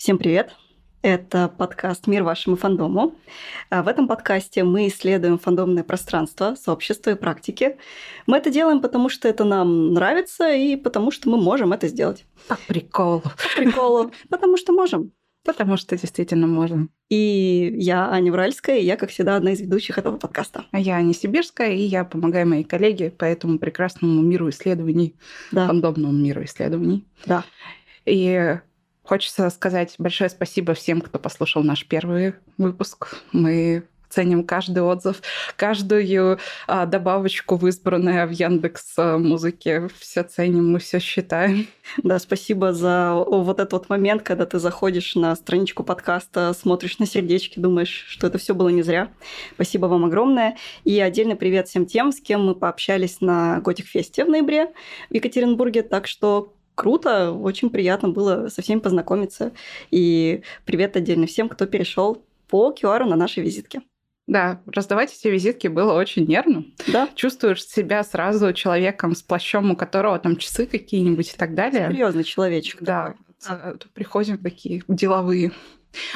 Всем привет! Это подкаст «Мир вашему фандому». А в этом подкасте мы исследуем фандомное пространство, сообщество и практики. Мы это делаем, потому что это нам нравится и потому что мы можем это сделать. По приколу. По приколу. Потому что можем. Потому что действительно можем. И я Аня Уральская, и я, как всегда, одна из ведущих этого подкаста. А я Аня Сибирская, и я помогаю моей коллеге по этому прекрасному миру исследований, да. фандомному миру исследований. Да. И Хочется сказать большое спасибо всем, кто послушал наш первый выпуск. Мы ценим каждый отзыв, каждую а, добавочку в в Яндекс а, музыке. Все ценим, мы все считаем. Да, спасибо за вот этот вот момент, когда ты заходишь на страничку подкаста, смотришь на сердечки, думаешь, что это все было не зря. Спасибо вам огромное. И отдельный привет всем тем, с кем мы пообщались на Готик Фесте в ноябре в Екатеринбурге. Так что круто, очень приятно было со всеми познакомиться. И привет отдельно всем, кто перешел по QR на нашей визитке. Да, раздавать эти визитки было очень нервно. Да. Чувствуешь себя сразу человеком с плащом, у которого там часы какие-нибудь и так далее. Серьезный человечек. Да. А, приходим такие деловые.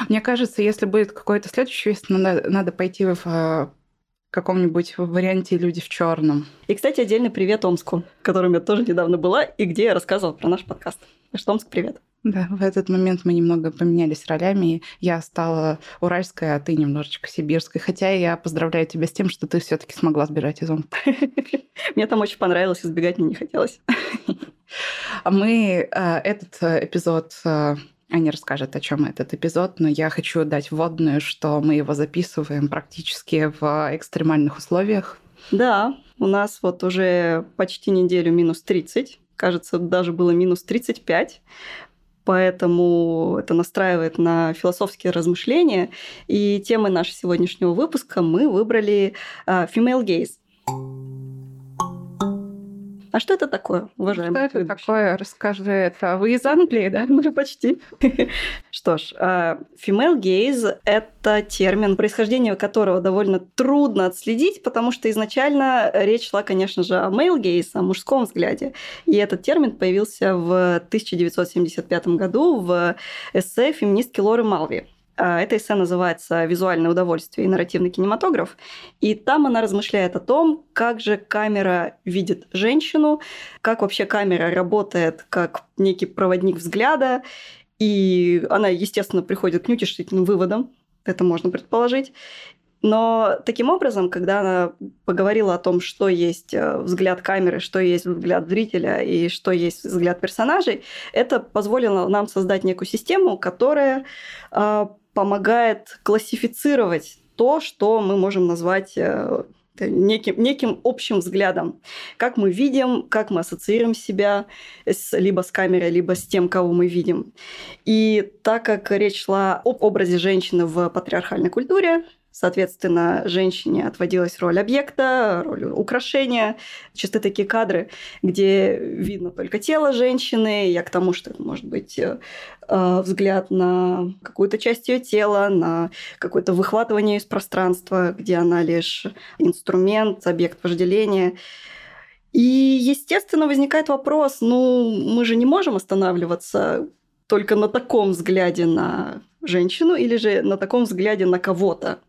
Мне кажется, если будет какой-то следующий вист, надо, надо пойти в а, каком-нибудь варианте «Люди в черном. И, кстати, отдельный привет Омску, в котором я тоже недавно была, и где я рассказывала про наш подкаст. Так что Омск, привет. Да, в этот момент мы немного поменялись ролями. Я стала уральской, а ты немножечко сибирской. Хотя я поздравляю тебя с тем, что ты все таки смогла сбежать из Омска. Мне там очень понравилось, избегать мне не хотелось. А Мы э, этот э, эпизод э, Аня расскажет, о чем этот эпизод, но я хочу дать вводную, что мы его записываем практически в экстремальных условиях. Да, у нас вот уже почти неделю минус 30, кажется, даже было минус 35, поэтому это настраивает на философские размышления. И темой нашего сегодняшнего выпуска мы выбрали uh, female gaze. А что это такое, уважаемый? Что это такое? Расскажи это. Вы из Англии, да? Ну, почти. Что ж, а, female gaze – это термин, происхождение которого довольно трудно отследить, потому что изначально речь шла, конечно же, о male gaze, о мужском взгляде. И этот термин появился в 1975 году в эссе феминистки Лоры Малви. А, эта эссе называется «Визуальное удовольствие и нарративный кинематограф». И там она размышляет о том, как же камера видит женщину, как вообще камера работает как некий проводник взгляда. И она, естественно, приходит к неутешительным выводам, это можно предположить. Но таким образом, когда она поговорила о том, что есть э, взгляд камеры, что есть взгляд зрителя и что есть взгляд персонажей, это позволило нам создать некую систему, которая а, помогает классифицировать то, что мы можем назвать э, неким, неким общим взглядом. Как мы видим, как мы ассоциируем себя с, либо с камерой, либо с тем, кого мы видим. И так как речь шла об образе женщины в патриархальной культуре, Соответственно, женщине отводилась роль объекта, роль украшения. Часто такие кадры, где видно только тело женщины. Я к тому, что это может быть э, взгляд на какую-то часть ее тела, на какое-то выхватывание из пространства, где она лишь инструмент, объект вожделения. И, естественно, возникает вопрос, ну, мы же не можем останавливаться только на таком взгляде на женщину или же на таком взгляде на кого-то.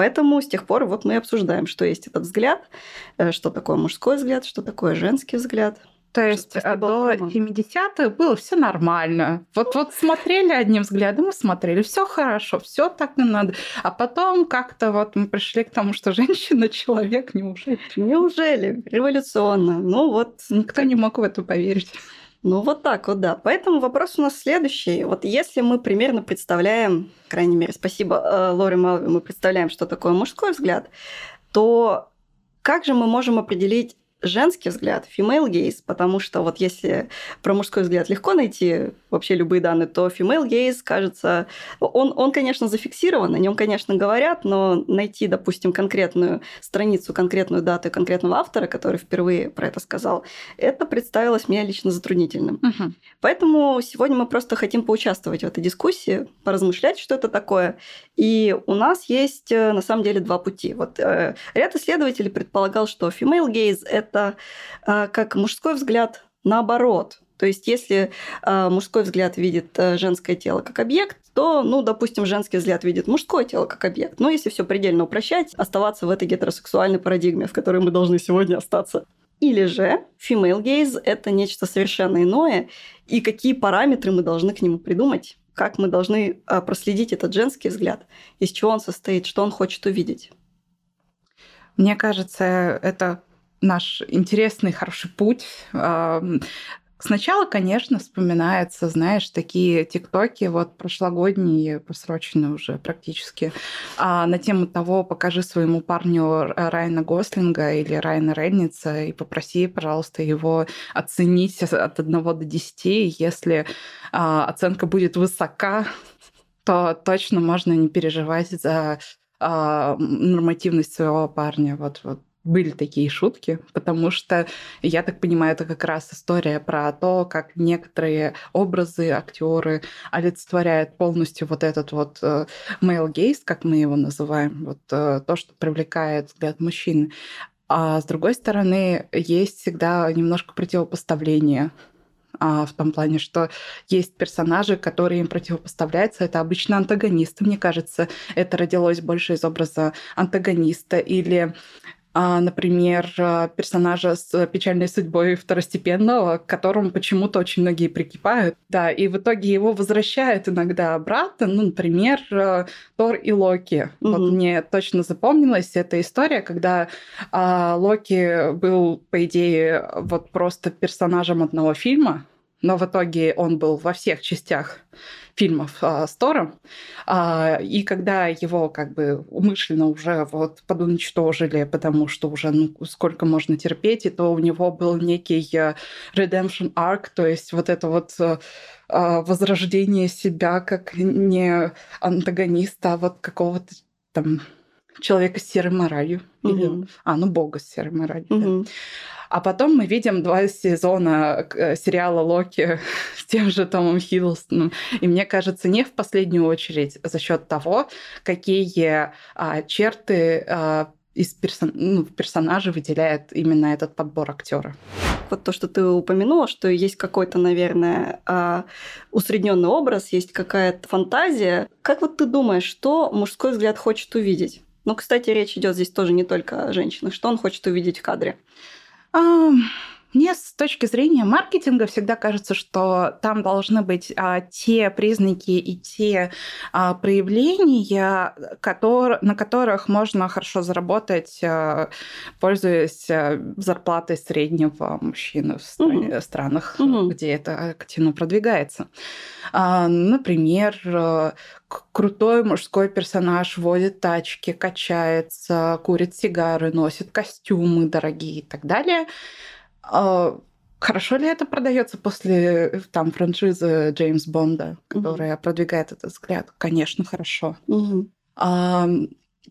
Поэтому с тех пор вот мы обсуждаем, что есть этот взгляд, э, что такое мужской взгляд, что такое женский взгляд. То есть а до 70-х было все нормально. Вот, вот смотрели одним взглядом и смотрели, все хорошо, все так и надо. А потом как-то вот мы пришли к тому, что женщина человек, неужели? Неужели? Революционно. Ну вот. Никто не мог в это поверить. Ну, вот так вот, да. Поэтому вопрос у нас следующий. Вот если мы примерно представляем, по крайней мере, спасибо э, Лоре Малви, мы представляем, что такое мужской взгляд, то как же мы можем определить женский взгляд, female gaze, потому что вот если про мужской взгляд легко найти вообще любые данные, то female gaze, кажется, он, он конечно, зафиксирован, о нем, конечно, говорят, но найти, допустим, конкретную страницу, конкретную дату конкретного автора, который впервые про это сказал, это представилось мне лично затруднительным. Угу. Поэтому сегодня мы просто хотим поучаствовать в этой дискуссии, поразмышлять, что это такое. И у нас есть, э, на самом деле, два пути. Вот э, ряд исследователей предполагал, что female gaze – это э, как мужской взгляд наоборот – То есть, если э, мужской взгляд видит э, женское тело как объект, то, ну, допустим, женский взгляд видит мужское тело как объект. Но если все предельно упрощать, оставаться в этой гетеросексуальной парадигме, в которой мы должны сегодня остаться. Или же female gaze – это нечто совершенно иное, и какие параметры мы должны к нему придумать, как мы должны а, проследить этот женский взгляд, из чего он состоит, что он хочет увидеть. Мне кажется, это наш интересный, хороший путь Сначала, конечно, вспоминается, знаешь, такие тиктоки, вот прошлогодние, просроченные уже практически, а, на тему того, покажи своему парню Райана Гослинга или Райана Рейница и попроси, пожалуйста, его оценить от 1 до 10. Если а, оценка будет высока, то точно можно не переживать за а, нормативность своего парня. Вот, вот были такие шутки, потому что, я так понимаю, это как раз история про то, как некоторые образы, актеры олицетворяют полностью вот этот вот э, male gaze, как мы его называем, вот э, то, что привлекает взгляд мужчин. А с другой стороны, есть всегда немножко противопоставление а, в том плане, что есть персонажи, которые им противопоставляются. Это обычно антагонисты, мне кажется. Это родилось больше из образа антагониста или например, а, персонажа с печальной судьбой второстепенного, к которому почему-то очень многие прикипают. Да, и в итоге его возвращают иногда обратно. Ну, например, а, Тор и Локи. Угу. Вот мне точно запомнилась эта история, когда а, Локи был, по идее, вот просто персонажем одного фильма, но в итоге он был во всех частях фильмов а, с Тором. А, и когда его как бы умышленно уже вот подуничтожили, потому что уже ну, сколько можно терпеть, и то у него был некий uh, redemption arc, то есть вот это вот uh, возрождение себя как не антагониста, а вот какого-то там человека с серой моралью. Угу. Или, а, ну, бога с серой моралью. Угу. Да. А потом мы видим два сезона э, сериала Локи с тем же Томом Хиддлстоном. И мне кажется, не в последнюю очередь за счет того, какие а, черты а, из персон... ну, персонажа выделяет именно этот подбор актера. Вот то, что ты упомянула, что есть какой-то, наверное, а, усредненный образ, есть какая-то фантазия. Как вот ты думаешь, что мужской взгляд хочет увидеть? Ну, кстати, речь идет здесь тоже не только о женщинах. Что он хочет увидеть в кадре? Мне с точки зрения маркетинга всегда кажется, что там должны быть а, те признаки и те а, проявления, который, на которых можно хорошо заработать, а, пользуясь а, зарплатой среднего мужчины в стране, угу. странах, угу. где это активно продвигается. А, например, а, крутой мужской персонаж водит тачки, качается, курит сигары, носит костюмы дорогие и так далее. А, хорошо ли это продается после там франшизы Джеймс Бонда, которая угу. продвигает этот взгляд? Конечно, хорошо. Угу.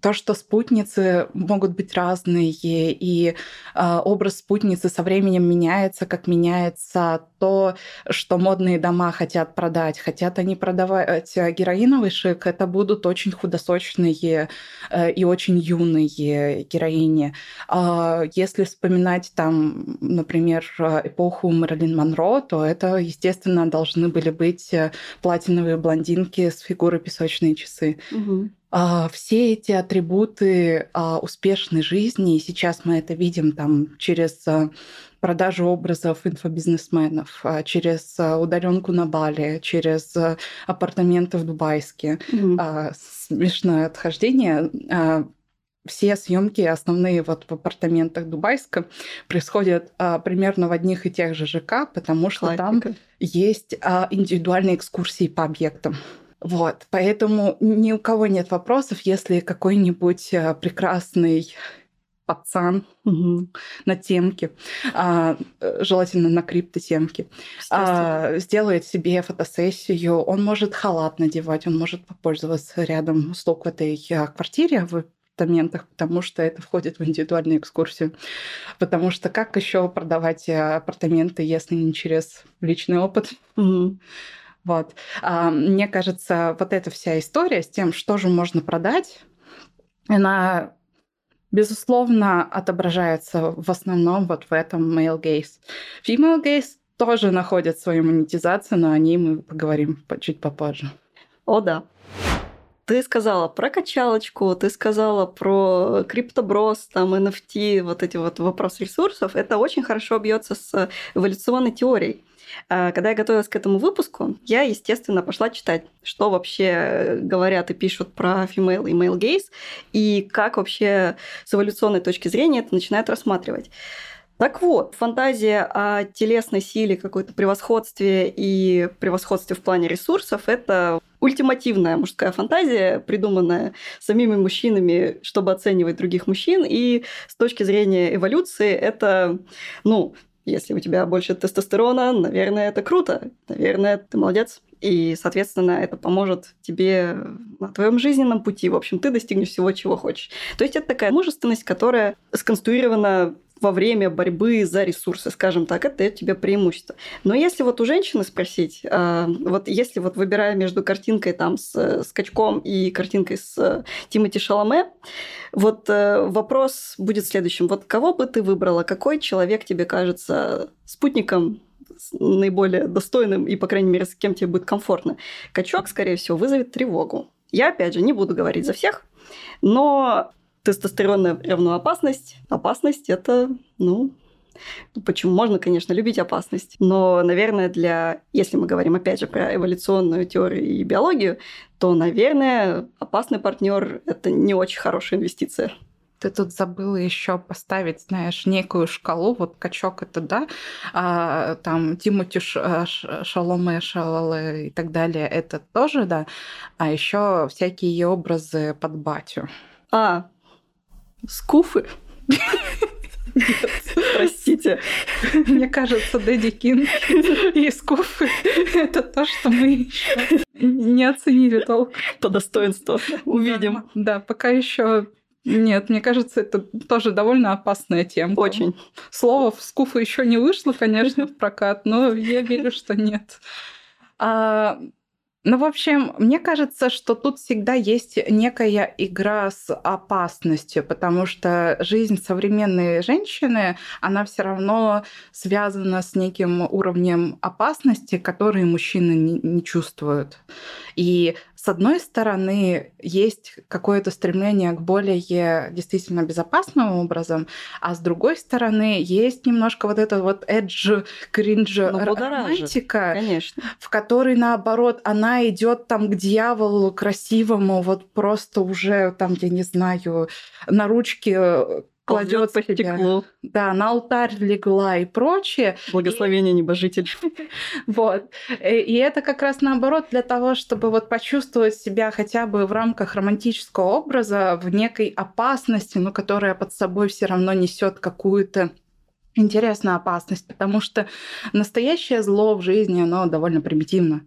То, что спутницы могут быть разные, и э, образ спутницы со временем меняется, как меняется то, что модные дома хотят продать. Хотят они продавать героиновый шик, это будут очень худосочные э, и очень юные героини. Э, если вспоминать там, например, эпоху Мэрилин Монро, то это, естественно, должны были быть э, платиновые блондинки с фигурой песочные часы. Угу. А, все эти атрибуты а, успешной жизни, и сейчас мы это видим там через а, продажу образов инфобизнесменов, через удаленку на Бали, через апартаменты в Дубайске. Mm-hmm. Смешное отхождение. Все съемки основные вот в апартаментах Дубайска происходят а, примерно в одних и тех же ЖК, потому что Классика. там есть а, индивидуальные экскурсии по объектам. Вот, поэтому ни у кого нет вопросов, если какой-нибудь э, прекрасный пацан угу. на темке, а, э, желательно на криптотемке, а, сделает себе фотосессию, он может халат надевать, он может попользоваться рядом в этой а, квартире в апартаментах, потому что это входит в индивидуальную экскурсию. Потому что как еще продавать э, апартаменты, если не через личный опыт? Угу. Вот. А, мне кажется, вот эта вся история с тем, что же можно продать, она безусловно отображается в основном вот в этом male gaze. Female gaze тоже находят свою монетизацию, но о ней мы поговорим чуть попозже. О, да. Ты сказала про качалочку, ты сказала про криптоброс, там, NFT, вот эти вот вопросы ресурсов. Это очень хорошо бьется с эволюционной теорией. А, когда я готовилась к этому выпуску, я, естественно, пошла читать, что вообще говорят и пишут про female и male gaze, и как вообще с эволюционной точки зрения это начинают рассматривать. Так вот, фантазия о телесной силе, какой-то превосходстве и превосходстве в плане ресурсов – это ультимативная мужская фантазия, придуманная самими мужчинами, чтобы оценивать других мужчин. И с точки зрения эволюции это, ну, если у тебя больше тестостерона, наверное, это круто. Наверное, ты молодец. И, соответственно, это поможет тебе на твоем жизненном пути. В общем, ты достигнешь всего, чего хочешь. То есть это такая мужественность, которая сконструирована во время борьбы за ресурсы, скажем так, это дает тебе преимущество. Но если вот у женщины спросить, а, вот если вот выбирая между картинкой там с скачком и картинкой с Тимати Шаломе, вот э, вопрос будет следующим. Вот кого бы ты выбрала? Какой человек тебе кажется спутником наиболее достойным и, по крайней мере, с кем тебе будет комфортно? Качок, скорее всего, вызовет тревогу. Я, опять же, не буду говорить за всех, но тестостерон равно опасность. Опасность – это, ну, Почему? Можно, конечно, любить опасность, но, наверное, для, если мы говорим опять же про эволюционную теорию и биологию, то, наверное, опасный партнер это не очень хорошая инвестиция. Ты тут забыла еще поставить, знаешь, некую шкалу. Вот качок это да, а, там Тимути э, Шаломе, Шалале и так далее, это тоже да. А еще всякие образы под батю. А, Скуфы? Простите. Мне кажется, Дэдди Кинг и скуфы — это то, что мы еще не оценили толком. По достоинству. Увидим. Да, пока еще нет, мне кажется, это тоже довольно опасная тема. Очень. Слово в скуфу еще не вышло, конечно, в прокат, но я верю, что нет. А, ну, в общем, мне кажется, что тут всегда есть некая игра с опасностью, потому что жизнь современной женщины, она все равно связана с неким уровнем опасности, который мужчины не, не чувствуют. И с одной стороны, есть какое-то стремление к более действительно безопасным образом, а с другой стороны, есть немножко вот это вот эдж, кринж, ну, романтика, конечно. в которой, наоборот, она идет там к дьяволу красивому, вот просто уже там, я не знаю, на ручке кладет по стеклу. Да, на алтарь легла и прочее. Благословение и... небожитель. Вот. Э, и это как раз наоборот для того, чтобы вот почувствовать себя хотя бы в рамках романтического образа в некой опасности, но которая под собой все равно несет какую-то интересную опасность, потому что настоящее зло в жизни, оно довольно примитивно.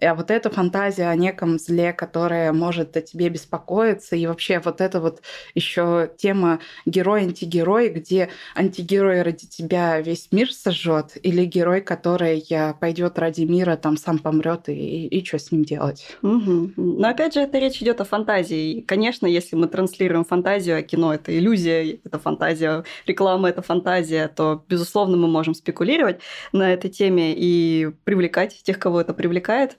А вот эта фантазия о неком зле, которая может о тебе беспокоиться, и вообще вот эта вот еще тема герой-антигерой, где антигерой ради тебя весь мир сожжет, или герой, который пойдет ради мира, там сам помрет, и, и, и что с ним делать? Угу. Но опять же, это речь идет о фантазии. И, конечно, если мы транслируем фантазию, а кино это иллюзия, это фантазия, реклама это фантазия, то, безусловно, мы можем спекулировать на этой теме и привлекать тех, кого это привлекает.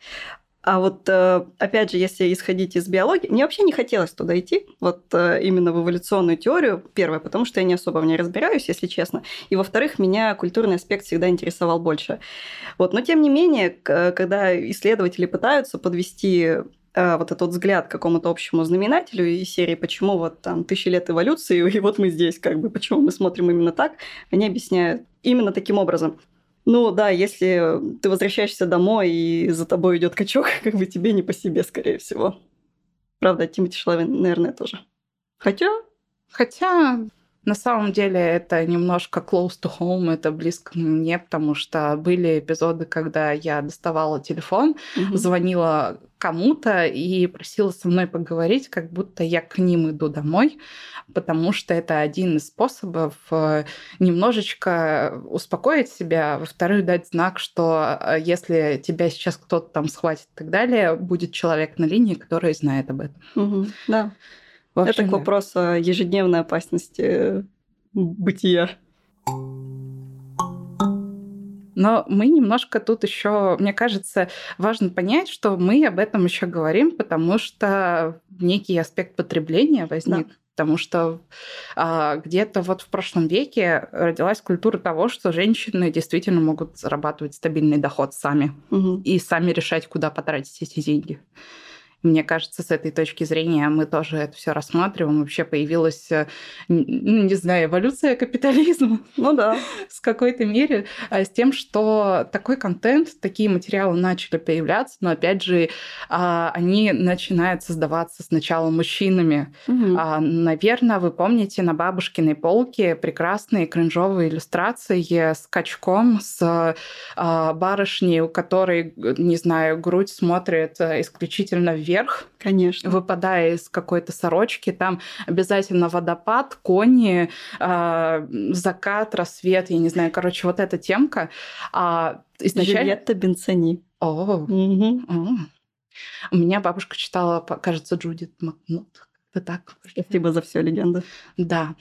А вот, э, опять же, если исходить из биологии, мне вообще не хотелось туда идти, вот э, именно в эволюционную теорию, первое, потому что я не особо в ней разбираюсь, если честно, и во-вторых, меня культурный аспект всегда интересовал больше. Вот, но тем не менее, когда исследователи пытаются подвести э, вот этот взгляд к какому-то общему знаменателю и серии «Почему вот там тысячи лет эволюции, и вот мы здесь, как бы, почему мы смотрим именно так», они объясняют именно таким образом. Ну да, если ты возвращаешься домой и за тобой идет качок, как бы тебе не по себе, скорее всего. Правда, Тимати Шлавин, наверное, тоже. Хотя... Хотя на самом деле это немножко close to home, это близко мне, потому что были эпизоды, когда я доставала телефон, mm-hmm. звонила кому-то и просила со мной поговорить, как будто я к ним иду домой, потому что это один из способов э, немножечко успокоить себя, во-вторых, дать знак, что э, если тебя сейчас кто-то там схватит и так далее, будет человек на линии, который знает об этом. Угу, да. Общем, это к вопросу о ежедневной опасности бытия. Но мы немножко тут еще, мне кажется, важно понять, что мы об этом еще говорим, потому что некий аспект потребления возник. Да потому что а, где-то вот в прошлом веке родилась культура того, что женщины действительно могут зарабатывать стабильный доход сами угу. и сами решать, куда потратить эти деньги. Мне кажется, с этой точки зрения мы тоже это все рассматриваем. Вообще появилась, э, ну, не знаю, эволюция капитализма. Ну да. С какой-то мере. А с тем, что такой контент, такие материалы начали появляться, но опять же, а, они начинают создаваться сначала мужчинами. Угу. Наверное, вы помните на бабушкиной полке прекрасные кринжовые иллюстрации с качком, с а, барышней, у которой, не знаю, грудь смотрит э, исключительно вверх вверх. Конечно. Выпадая из какой-то сорочки, там обязательно водопад, кони, э, закат, рассвет, я не знаю, короче, вот эта темка. А изначально... Джульетта Бенцани. О, угу. У меня бабушка читала, кажется, Джудит Макнут. Вот так. Спасибо за все, легенда. Да.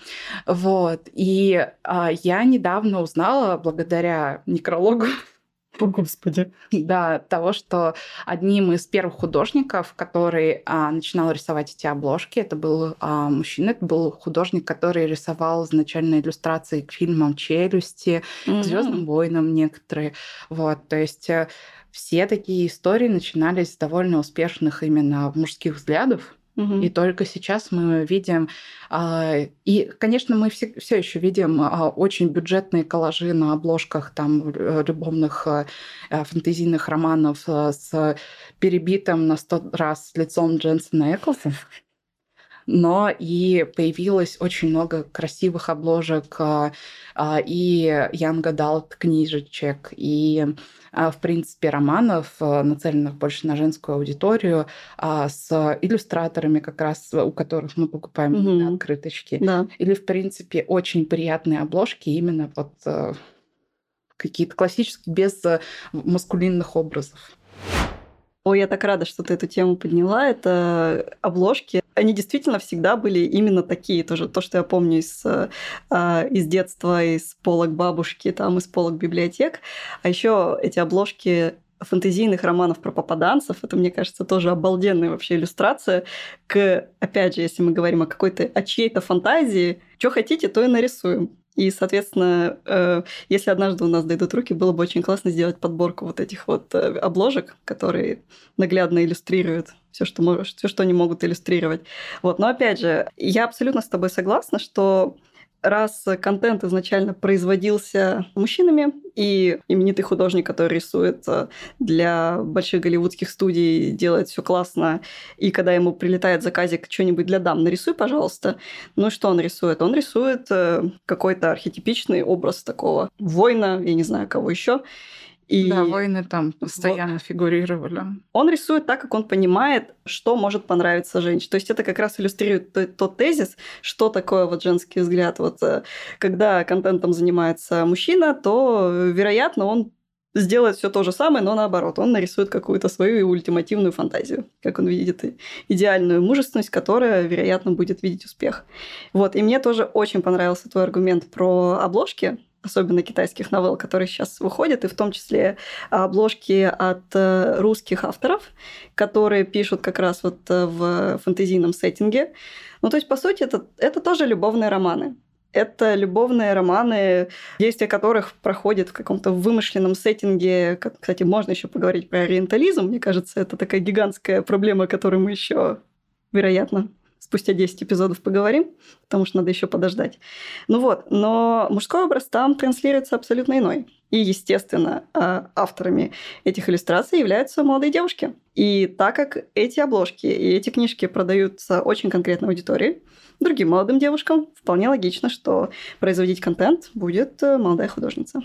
Вот. И а, я недавно узнала, благодаря некрологу, о, Господи. Да, того, что одним из первых художников, который а, начинал рисовать эти обложки, это был а, мужчина, это был художник, который рисовал изначально иллюстрации к фильмам «Челюсти», mm-hmm. к «Звездным войнам» некоторые. Вот, то есть э, все такие истории начинались с довольно успешных именно мужских взглядов, Угу. И только сейчас мы видим, а, и, конечно, мы все, все еще видим а, очень бюджетные коллажи на обложках там э, любовных а, фэнтезийных романов с перебитым на сто раз лицом Дженсона Эклса но и появилось очень много красивых обложек а, а, и Young Adult книжечек, и а, в принципе, романов, нацеленных больше на женскую аудиторию, с иллюстраторами как раз, у которых мы покупаем mm-hmm. открыточки. Да. Или, в принципе, очень приятные обложки именно вот какие-то классические, без маскулинных образов. Ой, я так рада, что ты эту тему подняла. Это обложки. Они действительно всегда были именно такие. Тоже то, что я помню из, э, из детства, из полок бабушки, там, из полок библиотек. А еще эти обложки фэнтезийных романов про попаданцев. Это, мне кажется, тоже обалденная вообще иллюстрация к, опять же, если мы говорим о какой-то, о чьей-то фантазии, что хотите, то и нарисуем. И, соответственно, э, если однажды у нас дойдут руки, было бы очень классно сделать подборку вот этих вот э, обложек, которые наглядно иллюстрируют все, что, можешь, все, что они могут иллюстрировать. Вот. Но опять же, я абсолютно с тобой согласна, что раз контент изначально производился мужчинами, и именитый художник, который рисует э, для больших голливудских студий, делает все классно, и когда ему прилетает заказик что-нибудь для дам, нарисуй, пожалуйста. Ну что он рисует? Он рисует э, какой-то архетипичный образ такого воина, я не знаю, кого еще. И да, войны там постоянно вот. фигурировали. Он рисует так, как он понимает, что может понравиться женщине. То есть это как раз иллюстрирует тот, тот тезис, что такое вот женский взгляд. Вот э, когда контентом занимается мужчина, то, вероятно, он сделает все то же самое, но наоборот. Он нарисует какую-то свою ультимативную фантазию, как он видит идеальную мужественность, которая, вероятно, будет видеть успех. Вот. И мне тоже очень понравился твой аргумент про обложки, особенно китайских новелл, которые сейчас выходят, и в том числе обложки от э, русских авторов, которые пишут как раз вот э, в фэнтезийном сеттинге. Ну, то есть, по сути, это, это тоже любовные романы. Это любовные романы, действия которых проходят в каком-то вымышленном сеттинге. Кстати, можно еще поговорить про ориентализм. Мне кажется, это такая гигантская проблема, которую мы еще, вероятно, спустя 10 эпизодов поговорим, потому что надо еще подождать. Ну вот, но мужской образ там транслируется абсолютно иной. И, естественно, а, авторами этих иллюстраций являются молодые девушки. И так как эти обложки и эти книжки продаются очень конкретной аудитории, другим молодым девушкам вполне логично, что производить контент будет э, молодая художница.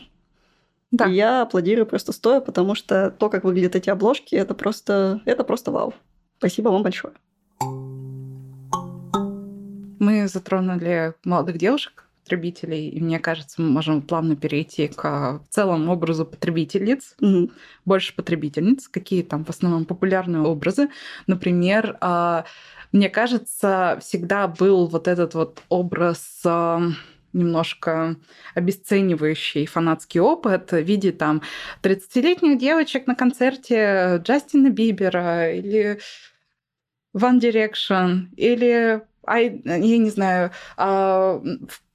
Да. И я аплодирую просто стоя, потому что то, как выглядят эти обложки, это просто, это просто вау. Спасибо вам большое. Мы затронули молодых девушек, потребителей, и мне кажется, мы можем плавно перейти к целому образу потребительниц, mm-hmm. больше потребительниц, какие там в основном популярные образы. Например, а, мне кажется, всегда был вот этот вот образ немножко обесценивающий фанатский опыт в виде там 30-летних девочек на концерте Джастина Бибера или One Direction или я не знаю, а,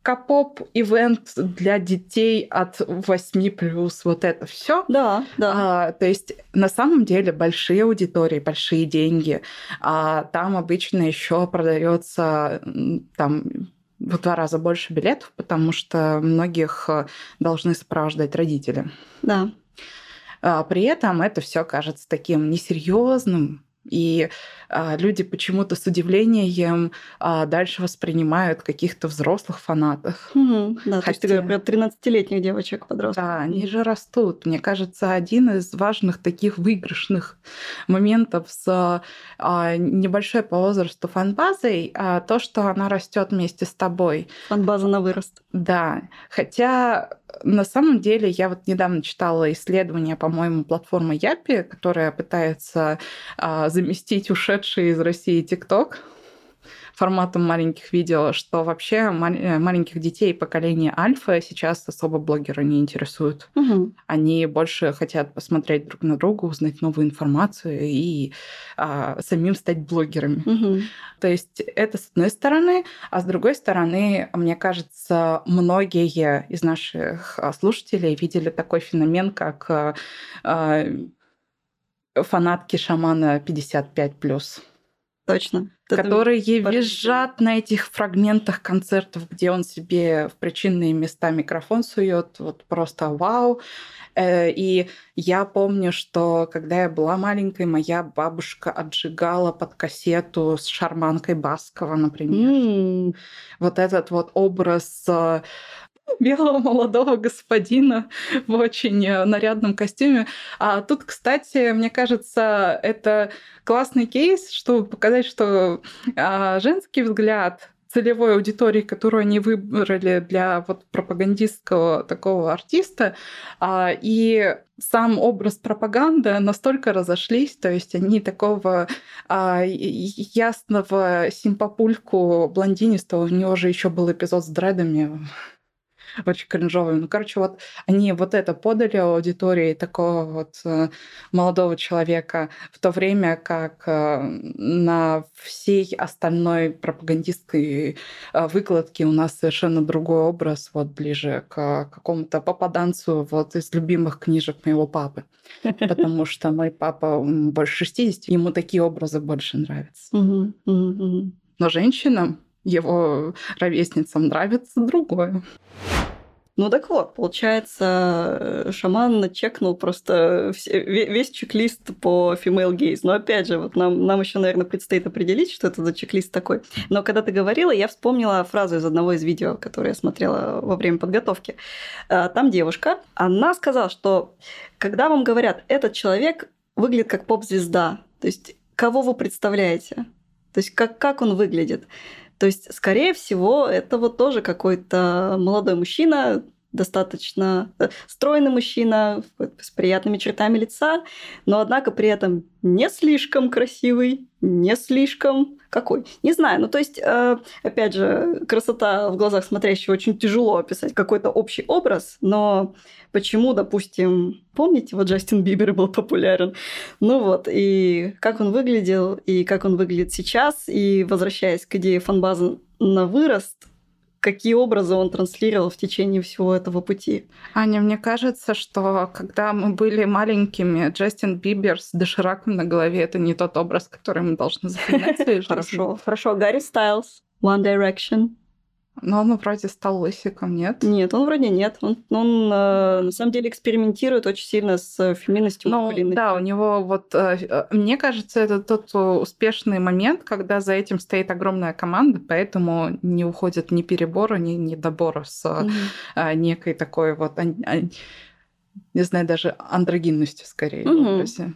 К-поп ивент для детей от 8 плюс, вот это все. Да, да. А, то есть на самом деле большие аудитории, большие деньги. А там обычно еще продается там в два раза больше билетов, потому что многих э, должны сопровождать родители. Да. А, при этом это все кажется таким несерьезным, и а, люди почему-то с удивлением а, дальше воспринимают каких-то взрослых фанатов. Угу, да, Хотя... то есть ты говоришь про 13-летних девочек, подростков. Да, они же растут. Мне кажется, один из важных таких выигрышных моментов с а, небольшой по возрасту фанбазой а, то, что она растет вместе с тобой. Фанбаза на вырост. Да. Хотя на самом деле я вот недавно читала исследование, по-моему, платформы Япи, которая пытается а, заместить ушедший из России ТикТок форматом маленьких видео, что вообще э, маленьких детей поколения альфа сейчас особо блогеры не интересуют. Угу. Они больше хотят посмотреть друг на друга, узнать новую информацию и а, самим стать блогерами. Угу. То есть это с одной стороны, а с другой стороны, мне кажется, многие из наших а, слушателей видели такой феномен, как а, а, фанатки шамана 55 плюс. Точно. Которые Это... визжат на этих фрагментах концертов, где он себе в причинные места микрофон сует. Вот просто вау. Э, и я помню, что когда я была маленькой, моя бабушка отжигала под кассету с шарманкой Баскова, например. Mm. Вот этот вот образ э, белого молодого господина в очень э, нарядном костюме. А тут, кстати, мне кажется, это классный кейс, чтобы показать, что а, женский взгляд целевой аудитории, которую они выбрали для вот пропагандистского такого артиста, а, и сам образ пропаганды настолько разошлись, то есть они такого а, ясного симпопульку блондинистого, у него же еще был эпизод с дредами очень кринжовыми. Ну, короче, вот они вот это подали аудитории такого вот э, молодого человека, в то время как э, на всей остальной пропагандистской э, выкладке у нас совершенно другой образ, вот ближе к какому-то попаданцу вот из любимых книжек моего папы. Потому что мой папа больше 60, ему такие образы больше нравятся. Но женщинам его ровесницам нравится другое. Ну так вот, получается, э, шаман чекнул просто все, весь чек-лист по female gaze. Но опять же, вот нам, нам еще, наверное, предстоит определить, что это за чек-лист такой. Но когда ты говорила, я вспомнила фразу из одного из видео, которое я смотрела во время подготовки. Э, там девушка, она сказала, что когда вам говорят, этот человек выглядит как поп-звезда, то есть кого вы представляете? То есть как, как он выглядит? То есть, скорее всего, это вот тоже какой-то молодой мужчина, достаточно э, стройный мужчина с приятными чертами лица, но однако при этом не слишком красивый, не слишком какой. Не знаю, ну то есть, э, опять же, красота в глазах смотрящего очень тяжело описать какой-то общий образ, но почему, допустим, помните, вот Джастин Бибер был популярен, ну вот, и как он выглядел, и как он выглядит сейчас, и возвращаясь к идее фанбазы на вырост, какие образы он транслировал в течение всего этого пути. Аня, мне кажется, что когда мы были маленькими, Джастин Бибер с дошираком на голове — это не тот образ, который мы должны запоминать. Хорошо, хорошо. Гарри Стайлз, One Direction. Но он вроде стал лысиком, нет? Нет, он вроде нет. Он, он э, на самом деле экспериментирует очень сильно с феминностью, ну, Да, у него вот... Э, э, мне кажется, это тот успешный момент, когда за этим стоит огромная команда, поэтому не уходят ни перебора, ни недобора с mm-hmm. некой такой вот... Не знаю, даже андрогинностью скорее. Mm-hmm.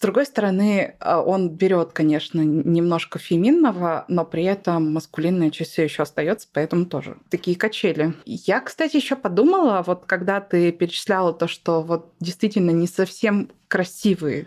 С другой стороны, а, он берет, конечно, немножко феминного, но при этом маскулинная часть еще остается, поэтому тоже такие качели. Я, кстати, еще подумала, вот когда ты перечисляла то, что вот действительно не совсем красивые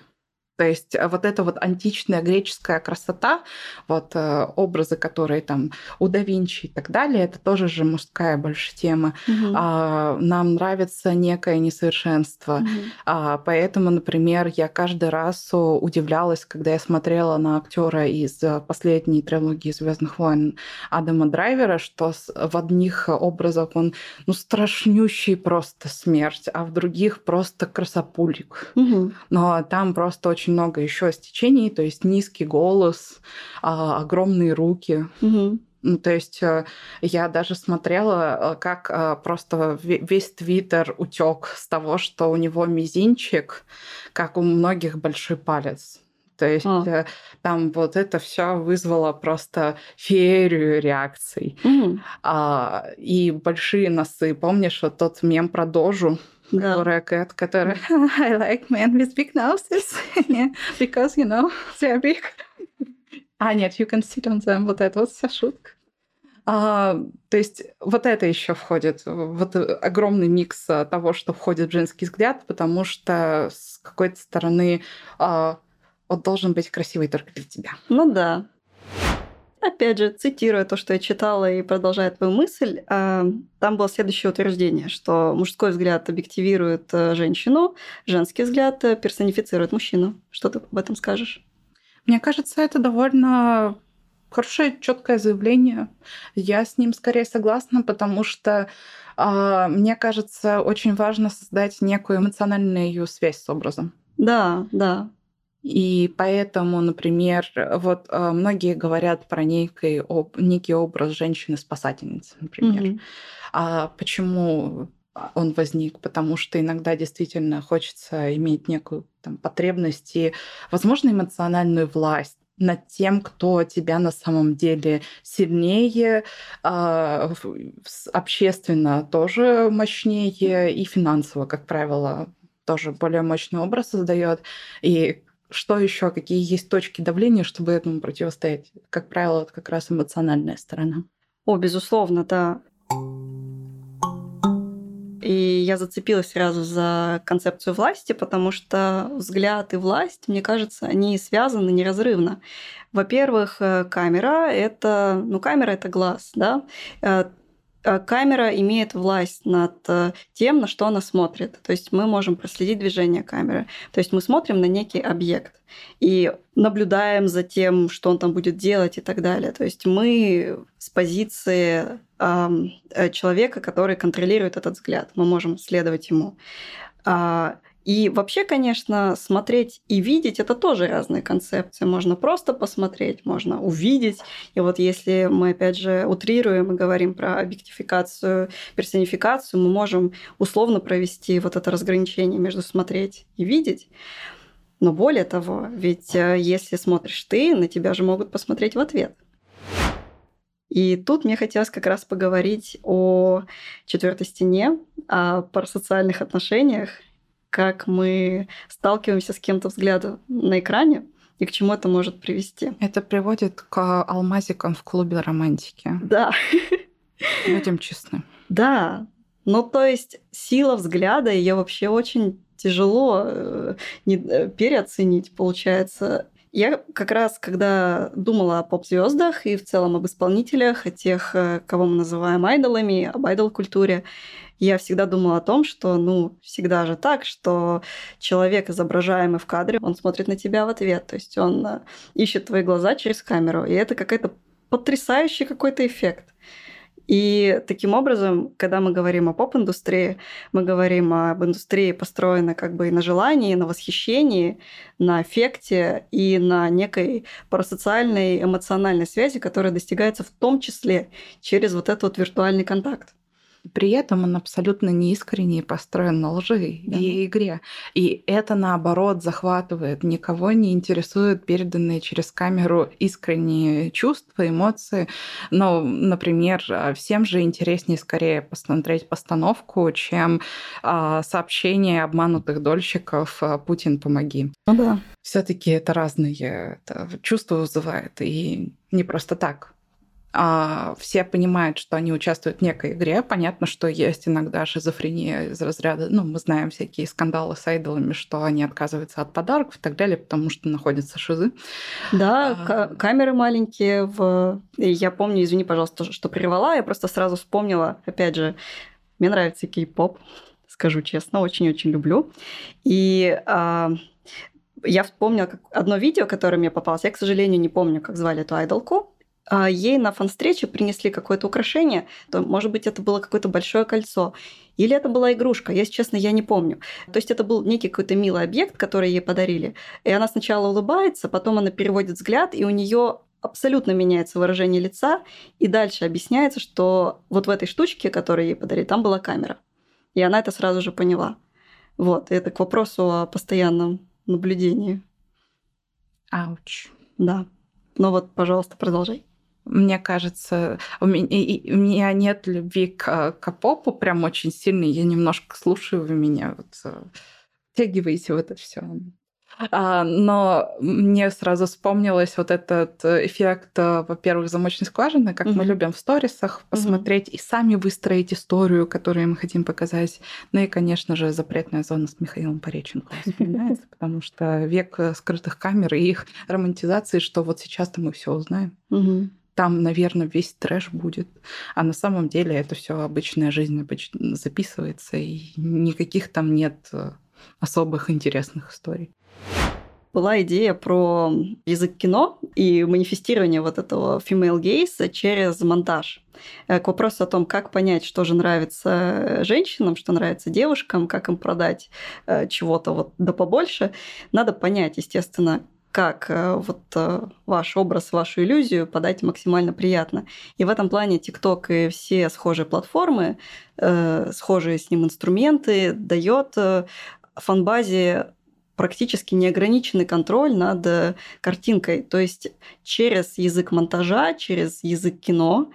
То есть э, вот эта вот античная греческая красота, вот э, образы, которые там у да Винчи и так далее, это тоже же мужская больше тема. Угу. А, нам нравится некое несовершенство. Угу. А, поэтому, например, я каждый раз удивлялась, когда я смотрела на актера из последней трилогии Звездных войн Адама Драйвера, что в одних образах он ну, страшнющий просто смерть, а в других просто красопулик. Угу. Но там просто очень очень много еще стечений, то есть низкий голос, а, огромные руки. Угу. Ну, то есть э, я даже смотрела, э, как э, просто весь твиттер утек с того, что у него мизинчик, как у многих большой палец. То есть а. там вот это все вызвало просто феерию реакций. Mm. А, и большие носы. Помнишь вот тот мем про дожу? Которая Кэт, которая I like men with big noses because, you know, they're big. а, нет, you can sit on them. Вот это вот вся шутка. А, то есть вот это еще входит, вот огромный микс того, что входит в женский взгляд, потому что с какой-то стороны а, он должен быть красивый только для тебя. Ну да, Опять же, цитируя то, что я читала и продолжая твою мысль, а, там было следующее утверждение, что мужской взгляд объективирует э, женщину, женский взгляд э, персонифицирует мужчину. Что ты об этом скажешь? Мне кажется, это довольно хорошее, четкое заявление. Я с ним скорее согласна, потому что э, мне кажется, очень важно создать некую эмоциональную связь с образом. Да, да. И поэтому, например, вот э, многие говорят про некий, об, некий образ женщины-спасательницы, например. Mm-hmm. А почему он возник? Потому что иногда действительно хочется иметь некую там, потребность и, возможно, эмоциональную власть над тем, кто тебя на самом деле сильнее, э, общественно тоже мощнее и финансово, как правило, тоже более мощный образ создает. И что еще, какие есть точки давления, чтобы этому противостоять? Как правило, это как раз эмоциональная сторона. О, безусловно, да. И я зацепилась сразу за концепцию власти, потому что взгляд и власть, мне кажется, они связаны неразрывно. Во-первых, э, камера это, ну, камера это глаз, да. Э, камера имеет власть над э, тем, на что она смотрит. То есть мы можем проследить движение камеры. То есть мы смотрим на некий объект и наблюдаем за тем, что он там будет делать и так далее. То есть мы с позиции э, человека, который контролирует этот взгляд, мы можем следовать ему. А, и вообще, конечно, смотреть и видеть это тоже разные концепции. Можно просто посмотреть, можно увидеть. И вот если мы, опять же, утрируем и говорим про объектификацию, персонификацию, мы можем условно провести вот это разграничение между смотреть и видеть. Но более того, ведь э, если смотришь ты, на тебя же могут посмотреть в ответ. И тут мне хотелось как раз поговорить о четвертой стене, о парасоциальных отношениях как мы сталкиваемся с кем-то взглядом на экране и к чему это может привести. Это приводит к алмазикам в клубе романтики. Да. Будем честны. Да. Ну, то есть сила взгляда, ее вообще очень тяжело э, э, переоценить, получается. Я как раз, когда думала о поп-звездах и в целом об исполнителях, о тех, э, кого мы называем айдолами, об айдол-культуре, я всегда думала о том, что, ну, всегда же так, что человек, изображаемый в кадре, он смотрит на тебя в ответ, то есть он э, ищет твои глаза через камеру, и это какой-то потрясающий какой-то эффект. И таким образом, когда мы говорим о поп-индустрии, мы говорим об индустрии, построенной как бы и на желании, на восхищении, на эффекте и на некой парасоциальной эмоциональной связи, которая достигается в том числе через вот этот вот виртуальный контакт. При этом он абсолютно неискренне построен на лжи да. и игре. И это, наоборот, захватывает. Никого не интересуют переданные через камеру искренние чувства, эмоции. Но, например, всем же интереснее скорее посмотреть постановку, чем а, сообщение обманутых дольщиков а, «Путин, помоги». Ну да. все таки это разные это чувства вызывает. И не просто так а, все понимают, что они участвуют в некой игре. Понятно, что есть иногда шизофрения из разряда, ну, мы знаем всякие скандалы с айдолами, что они отказываются от подарков и так далее, потому что находятся шизы. Да, а... камеры маленькие. В... Я помню, извини, пожалуйста, что прервала, я просто сразу вспомнила, опять же, мне нравится кей-поп, скажу честно, очень-очень люблю. И а, я вспомнила одно видео, которое мне попалось. Я, к сожалению, не помню, как звали эту айдолку. А ей на фан-встрече принесли какое-то украшение, то, может быть, это было какое-то большое кольцо, или это была игрушка, если честно, я не помню. То есть это был некий какой-то милый объект, который ей подарили. И она сначала улыбается, потом она переводит взгляд, и у нее абсолютно меняется выражение лица, и дальше объясняется, что вот в этой штучке, которую ей подарили, там была камера. И она это сразу же поняла. Вот, это к вопросу о постоянном наблюдении. Ауч. Да. Ну вот, пожалуйста, продолжай. Мне кажется, у меня, у меня нет любви к, к попу прям очень сильной. Я немножко слушаю, вы меня вот э, втягиваете в это все. А, но мне сразу вспомнилось вот этот эффект, э, во-первых, замочной скважины, как mm-hmm. мы любим в сторисах посмотреть mm-hmm. и сами выстроить историю, которую мы хотим показать. Ну и, конечно же, запретная зона с Михаилом Пореченко вспоминается, потому что век э, скрытых камер и их романтизации, что вот сейчас-то мы все узнаем. Там, наверное, весь трэш будет. А на самом деле это все обычная жизнь обычно записывается, и никаких там нет э, особых интересных историй была идея про язык кино и манифестирование вот этого female gaze через монтаж. Э, к вопросу о том, как понять, что же нравится женщинам, что нравится девушкам, как им продать э, чего-то вот да побольше, надо понять, естественно, как э, вот ваш образ, вашу иллюзию подать максимально приятно. И в этом плане TikTok и все схожие платформы, схожие с ним инструменты дает фанбазе практически неограниченный контроль над э, картинкой. То есть через язык монтажа, через язык кино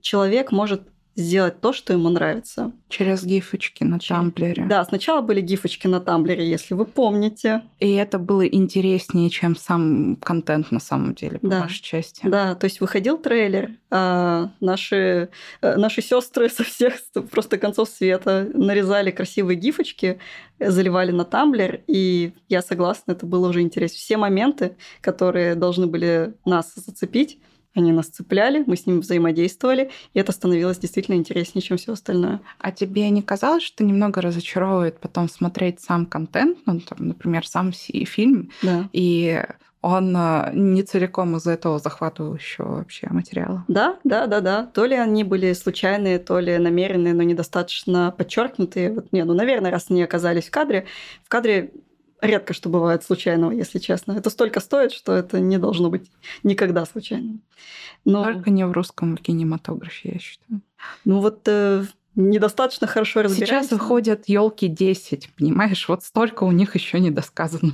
человек может сделать то, что ему нравится. Через гифочки на Через... Тамблере. Да, сначала были гифочки на Тамблере, если вы помните. И это было интереснее, чем сам контент на самом деле, по да. вашей части. Да, то есть выходил трейлер, а наши, э, наши сестры со всех просто концов света нарезали красивые гифочки, заливали на Тамблер, и я согласна, это было уже интересно. Все моменты, которые должны были нас зацепить, они нас цепляли, мы с ним взаимодействовали, и это становилось действительно интереснее, чем все остальное. А тебе не казалось, что немного разочаровывает потом смотреть сам контент, ну, там, например, сам фильм, да. и он э, не целиком из этого захватывающего вообще материала. Да, да, да, да. То ли они были случайные, то ли намеренные, но недостаточно подчеркнутые. Вот, не, ну, наверное, раз они оказались в кадре, в кадре редко что бывает случайного, если честно. Это столько стоит, что это не должно быть никогда случайным. Но... Только не в русском кинематографе, я считаю. Ну вот э, недостаточно хорошо разбираемся. Сейчас выходят елки 10, понимаешь? Вот столько у них еще не досказано.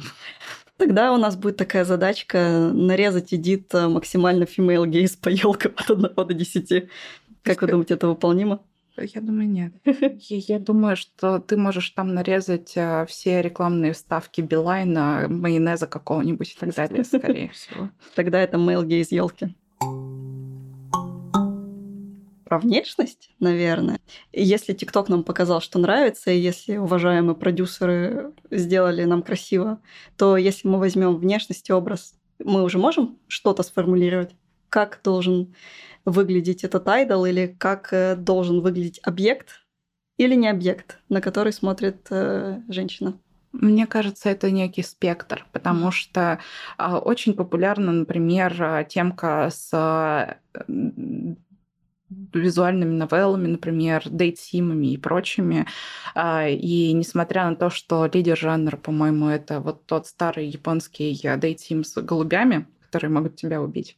Тогда у нас будет такая задачка нарезать эдит э, максимально female gaze по елкам от 1 до 10. Как вы думаете, это выполнимо? Я думаю, нет. Я думаю, что ты можешь там нарезать э, все рекламные вставки Билайна, майонеза какого-нибудь и так далее, скорее всего. Тогда это мейлги из елки. Про внешность, наверное. Если ТикТок нам показал, что нравится, и если уважаемые продюсеры сделали нам красиво, то если мы возьмем внешность и образ, мы уже можем что-то сформулировать? Как должен выглядеть этот айдол или как э, должен выглядеть объект или не объект, на который смотрит э, женщина. Мне кажется, это некий спектр, потому что э, очень популярна, например, темка с э, визуальными новеллами, например, дейт-симами и прочими. А, и несмотря на то, что лидер жанра, по-моему, это вот тот старый японский дейт-сим с голубями, которые могут тебя убить.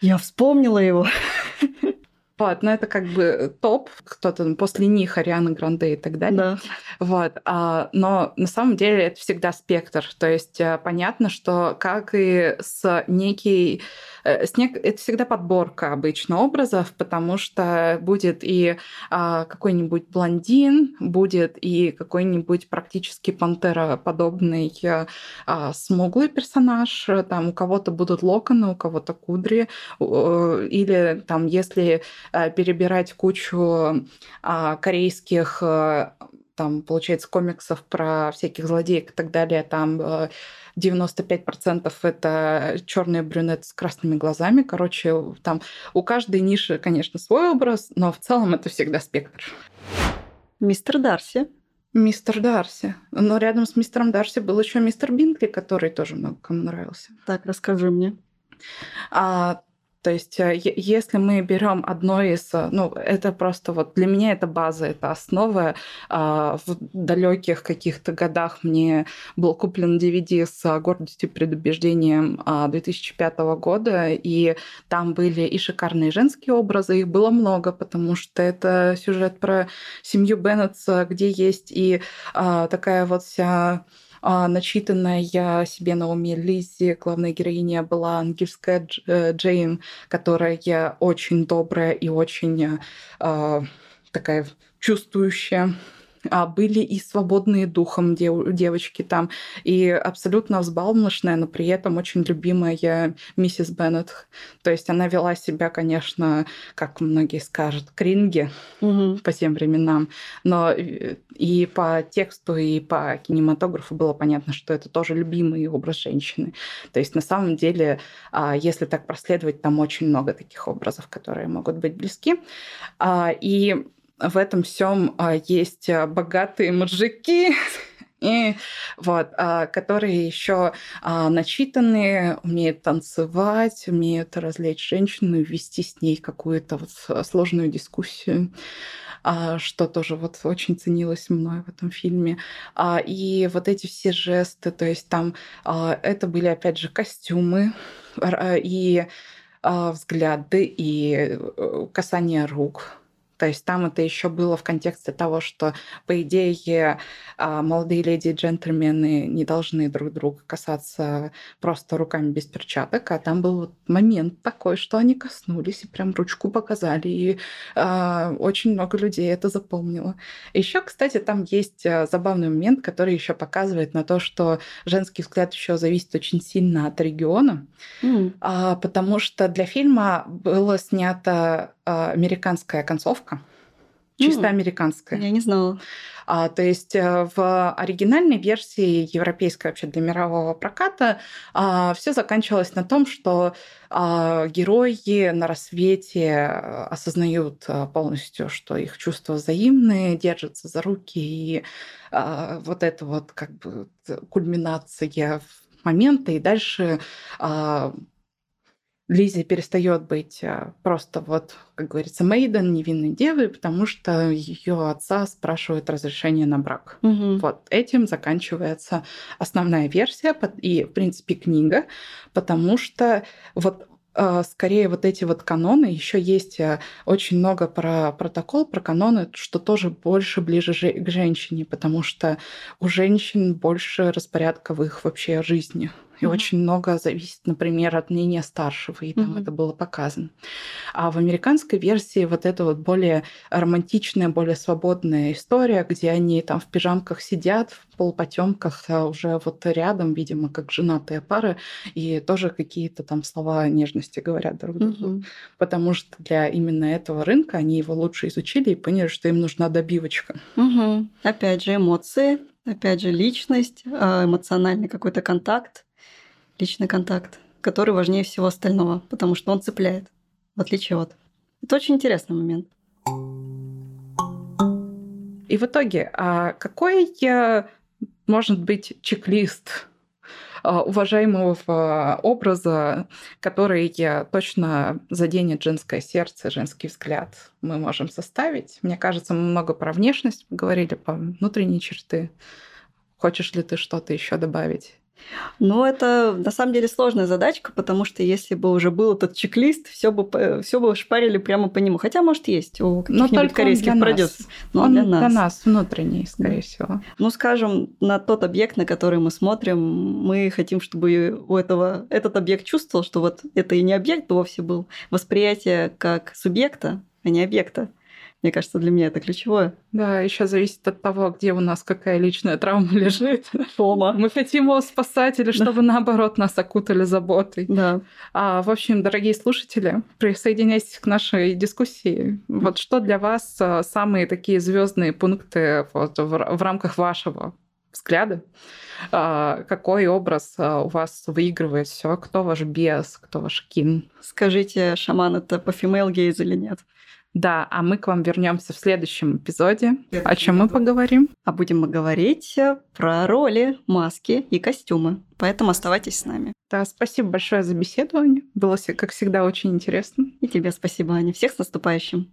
Я вспомнила его. Вот, но это как бы топ, кто-то после них, Ариана Гранде и так далее. Да. Вот, а, но на самом деле это всегда спектр. То есть а, понятно, что как и с некий... Э, с нек... Это всегда подборка обычно образов, потому что будет и а, какой-нибудь блондин, будет и какой-нибудь практически пантероподобный а, смуглый персонаж, там у кого-то будут локоны, у кого-то кудри, или там если Э, перебирать кучу а, корейских э, там, получается, комиксов про всяких злодеев и так далее, там 95% э, это черный брюнет с красными глазами. Короче, там у каждой ниши, конечно, свой образ, но в целом это всегда спектр. Мистер Дарси. Мистер Дарси. Но рядом с мистером Дарси был еще мистер Бинкли, который тоже много кому нравился. Так, расскажи мне. А, то есть, э, если мы берем одно из, э, ну, это просто вот для меня это база, это основа. А, в далеких каких-то годах мне был куплен DVD с гордостью и предубеждением 2005 а, года, и там были и шикарные женские образы, их было много, потому что это сюжет про семью Беннетс, где есть и а, такая вот вся начитанная я себе на уме Лиззи, главная героиня была ангельская э, Джейн, которая очень добрая и очень а, такая чувствующая. а были и свободные духом дев, девочки там, и абсолютно взбалмошная, но при этом очень любимая миссис Беннет. То есть она вела себя, конечно, как многие скажут, кринги угу. по тем временам, но и по тексту, и по кинематографу было понятно, что это тоже любимый образ женщины. То есть на самом деле, а, если так проследовать, там очень много таких образов, которые могут быть близки. А, и в этом всем а, есть а, богатые мужики, и вот, а, которые еще начитанные, умеют танцевать, умеют развлечь женщину, вести с ней какую-то вот сложную дискуссию что тоже вот очень ценилось мной в этом фильме. И вот эти все жесты, то есть там это были, опять же, костюмы и взгляды, и э, касание рук, то есть там это еще было в контексте того, что, по идее, а, молодые леди и джентльмены не должны друг друга касаться просто руками без перчаток, а там был вот момент такой, что они коснулись и прям ручку показали, и э, очень много людей это запомнило. Еще, кстати, там есть а, забавный момент, который еще показывает на то, что женский взгляд еще зависит очень сильно от региона, mm. э, потому что для фильма было снято американская концовка, чисто mm. американская. Я не знала. А, то есть э, в оригинальной версии европейской вообще для мирового проката а, все заканчивалось на том, что а, герои на рассвете э, осознают а, полностью, что их чувства взаимные, держатся за руки, и а, вот это вот как бы кульминация момента, и дальше а, Лизи перестает быть а, просто вот, как говорится, Мейден, невинной девой, потому что ее отца спрашивают разрешение на брак. Угу. Вот этим заканчивается основная версия и, в принципе, книга, потому что вот а, скорее вот эти вот каноны, еще есть а, очень много про протокол, про каноны, что тоже больше ближе к женщине, потому что у женщин больше распорядка в их вообще жизни. И mm-hmm. очень много зависит, например, от мнения старшего, и там mm-hmm. это было показано. А в американской версии вот это вот более романтичная, более свободная история, где они там в пижамках сидят, в полупотемках, а уже вот рядом, видимо, как женатые пары, и тоже какие-то там слова нежности говорят друг другу. Mm-hmm. Потому что для именно этого рынка они его лучше изучили и поняли, что им нужна добивочка. Опять же, эмоции, опять же, личность, а, эмоциональный какой-то контакт личный контакт, который важнее всего остального, потому что он цепляет, в отличие от. Это очень интересный момент. И в итоге, а какой может быть чек-лист а, уважаемого образа, который точно заденет женское сердце, женский взгляд, мы можем составить. Мне кажется, мы много про внешность поговорили, про внутренние черты. Хочешь ли ты что-то еще добавить? Ну, это на самом деле сложная задачка, потому что если бы уже был этот чек-лист, все бы, все бы шпарили прямо по нему. Хотя, может, есть у каких-нибудь корейских продюсеров. Но он для нас. для нас внутренний, скорее да. всего. Ну, скажем, на тот объект, на который мы смотрим, мы хотим, чтобы у этого этот объект чувствовал, что вот это и не объект вовсе был, восприятие как субъекта, а не объекта. Мне кажется, для меня это ключевое. Да, еще зависит от того, где у нас какая личная травма лежит. Фома. Мы хотим его спасать или чтобы наоборот нас окутали заботой. Да. А, в общем, дорогие слушатели, присоединяйтесь к нашей дискуссии. Вот что для вас а, самые такие звездные пункты вот, в, в рамках вашего взгляда? А, какой образ а, у вас выигрывает все? Кто ваш бес, кто ваш кин? Скажите, шаман это по female gaze или нет? Да, а мы к вам вернемся в следующем эпизоде. О чем мы поговорим? А будем мы говорить э, про роли, маски и костюмы. Поэтому оставайтесь с нами. Да, спасибо большое за беседу, Аня. Было, как всегда, очень интересно. И тебе спасибо, Аня. Всех с наступающим.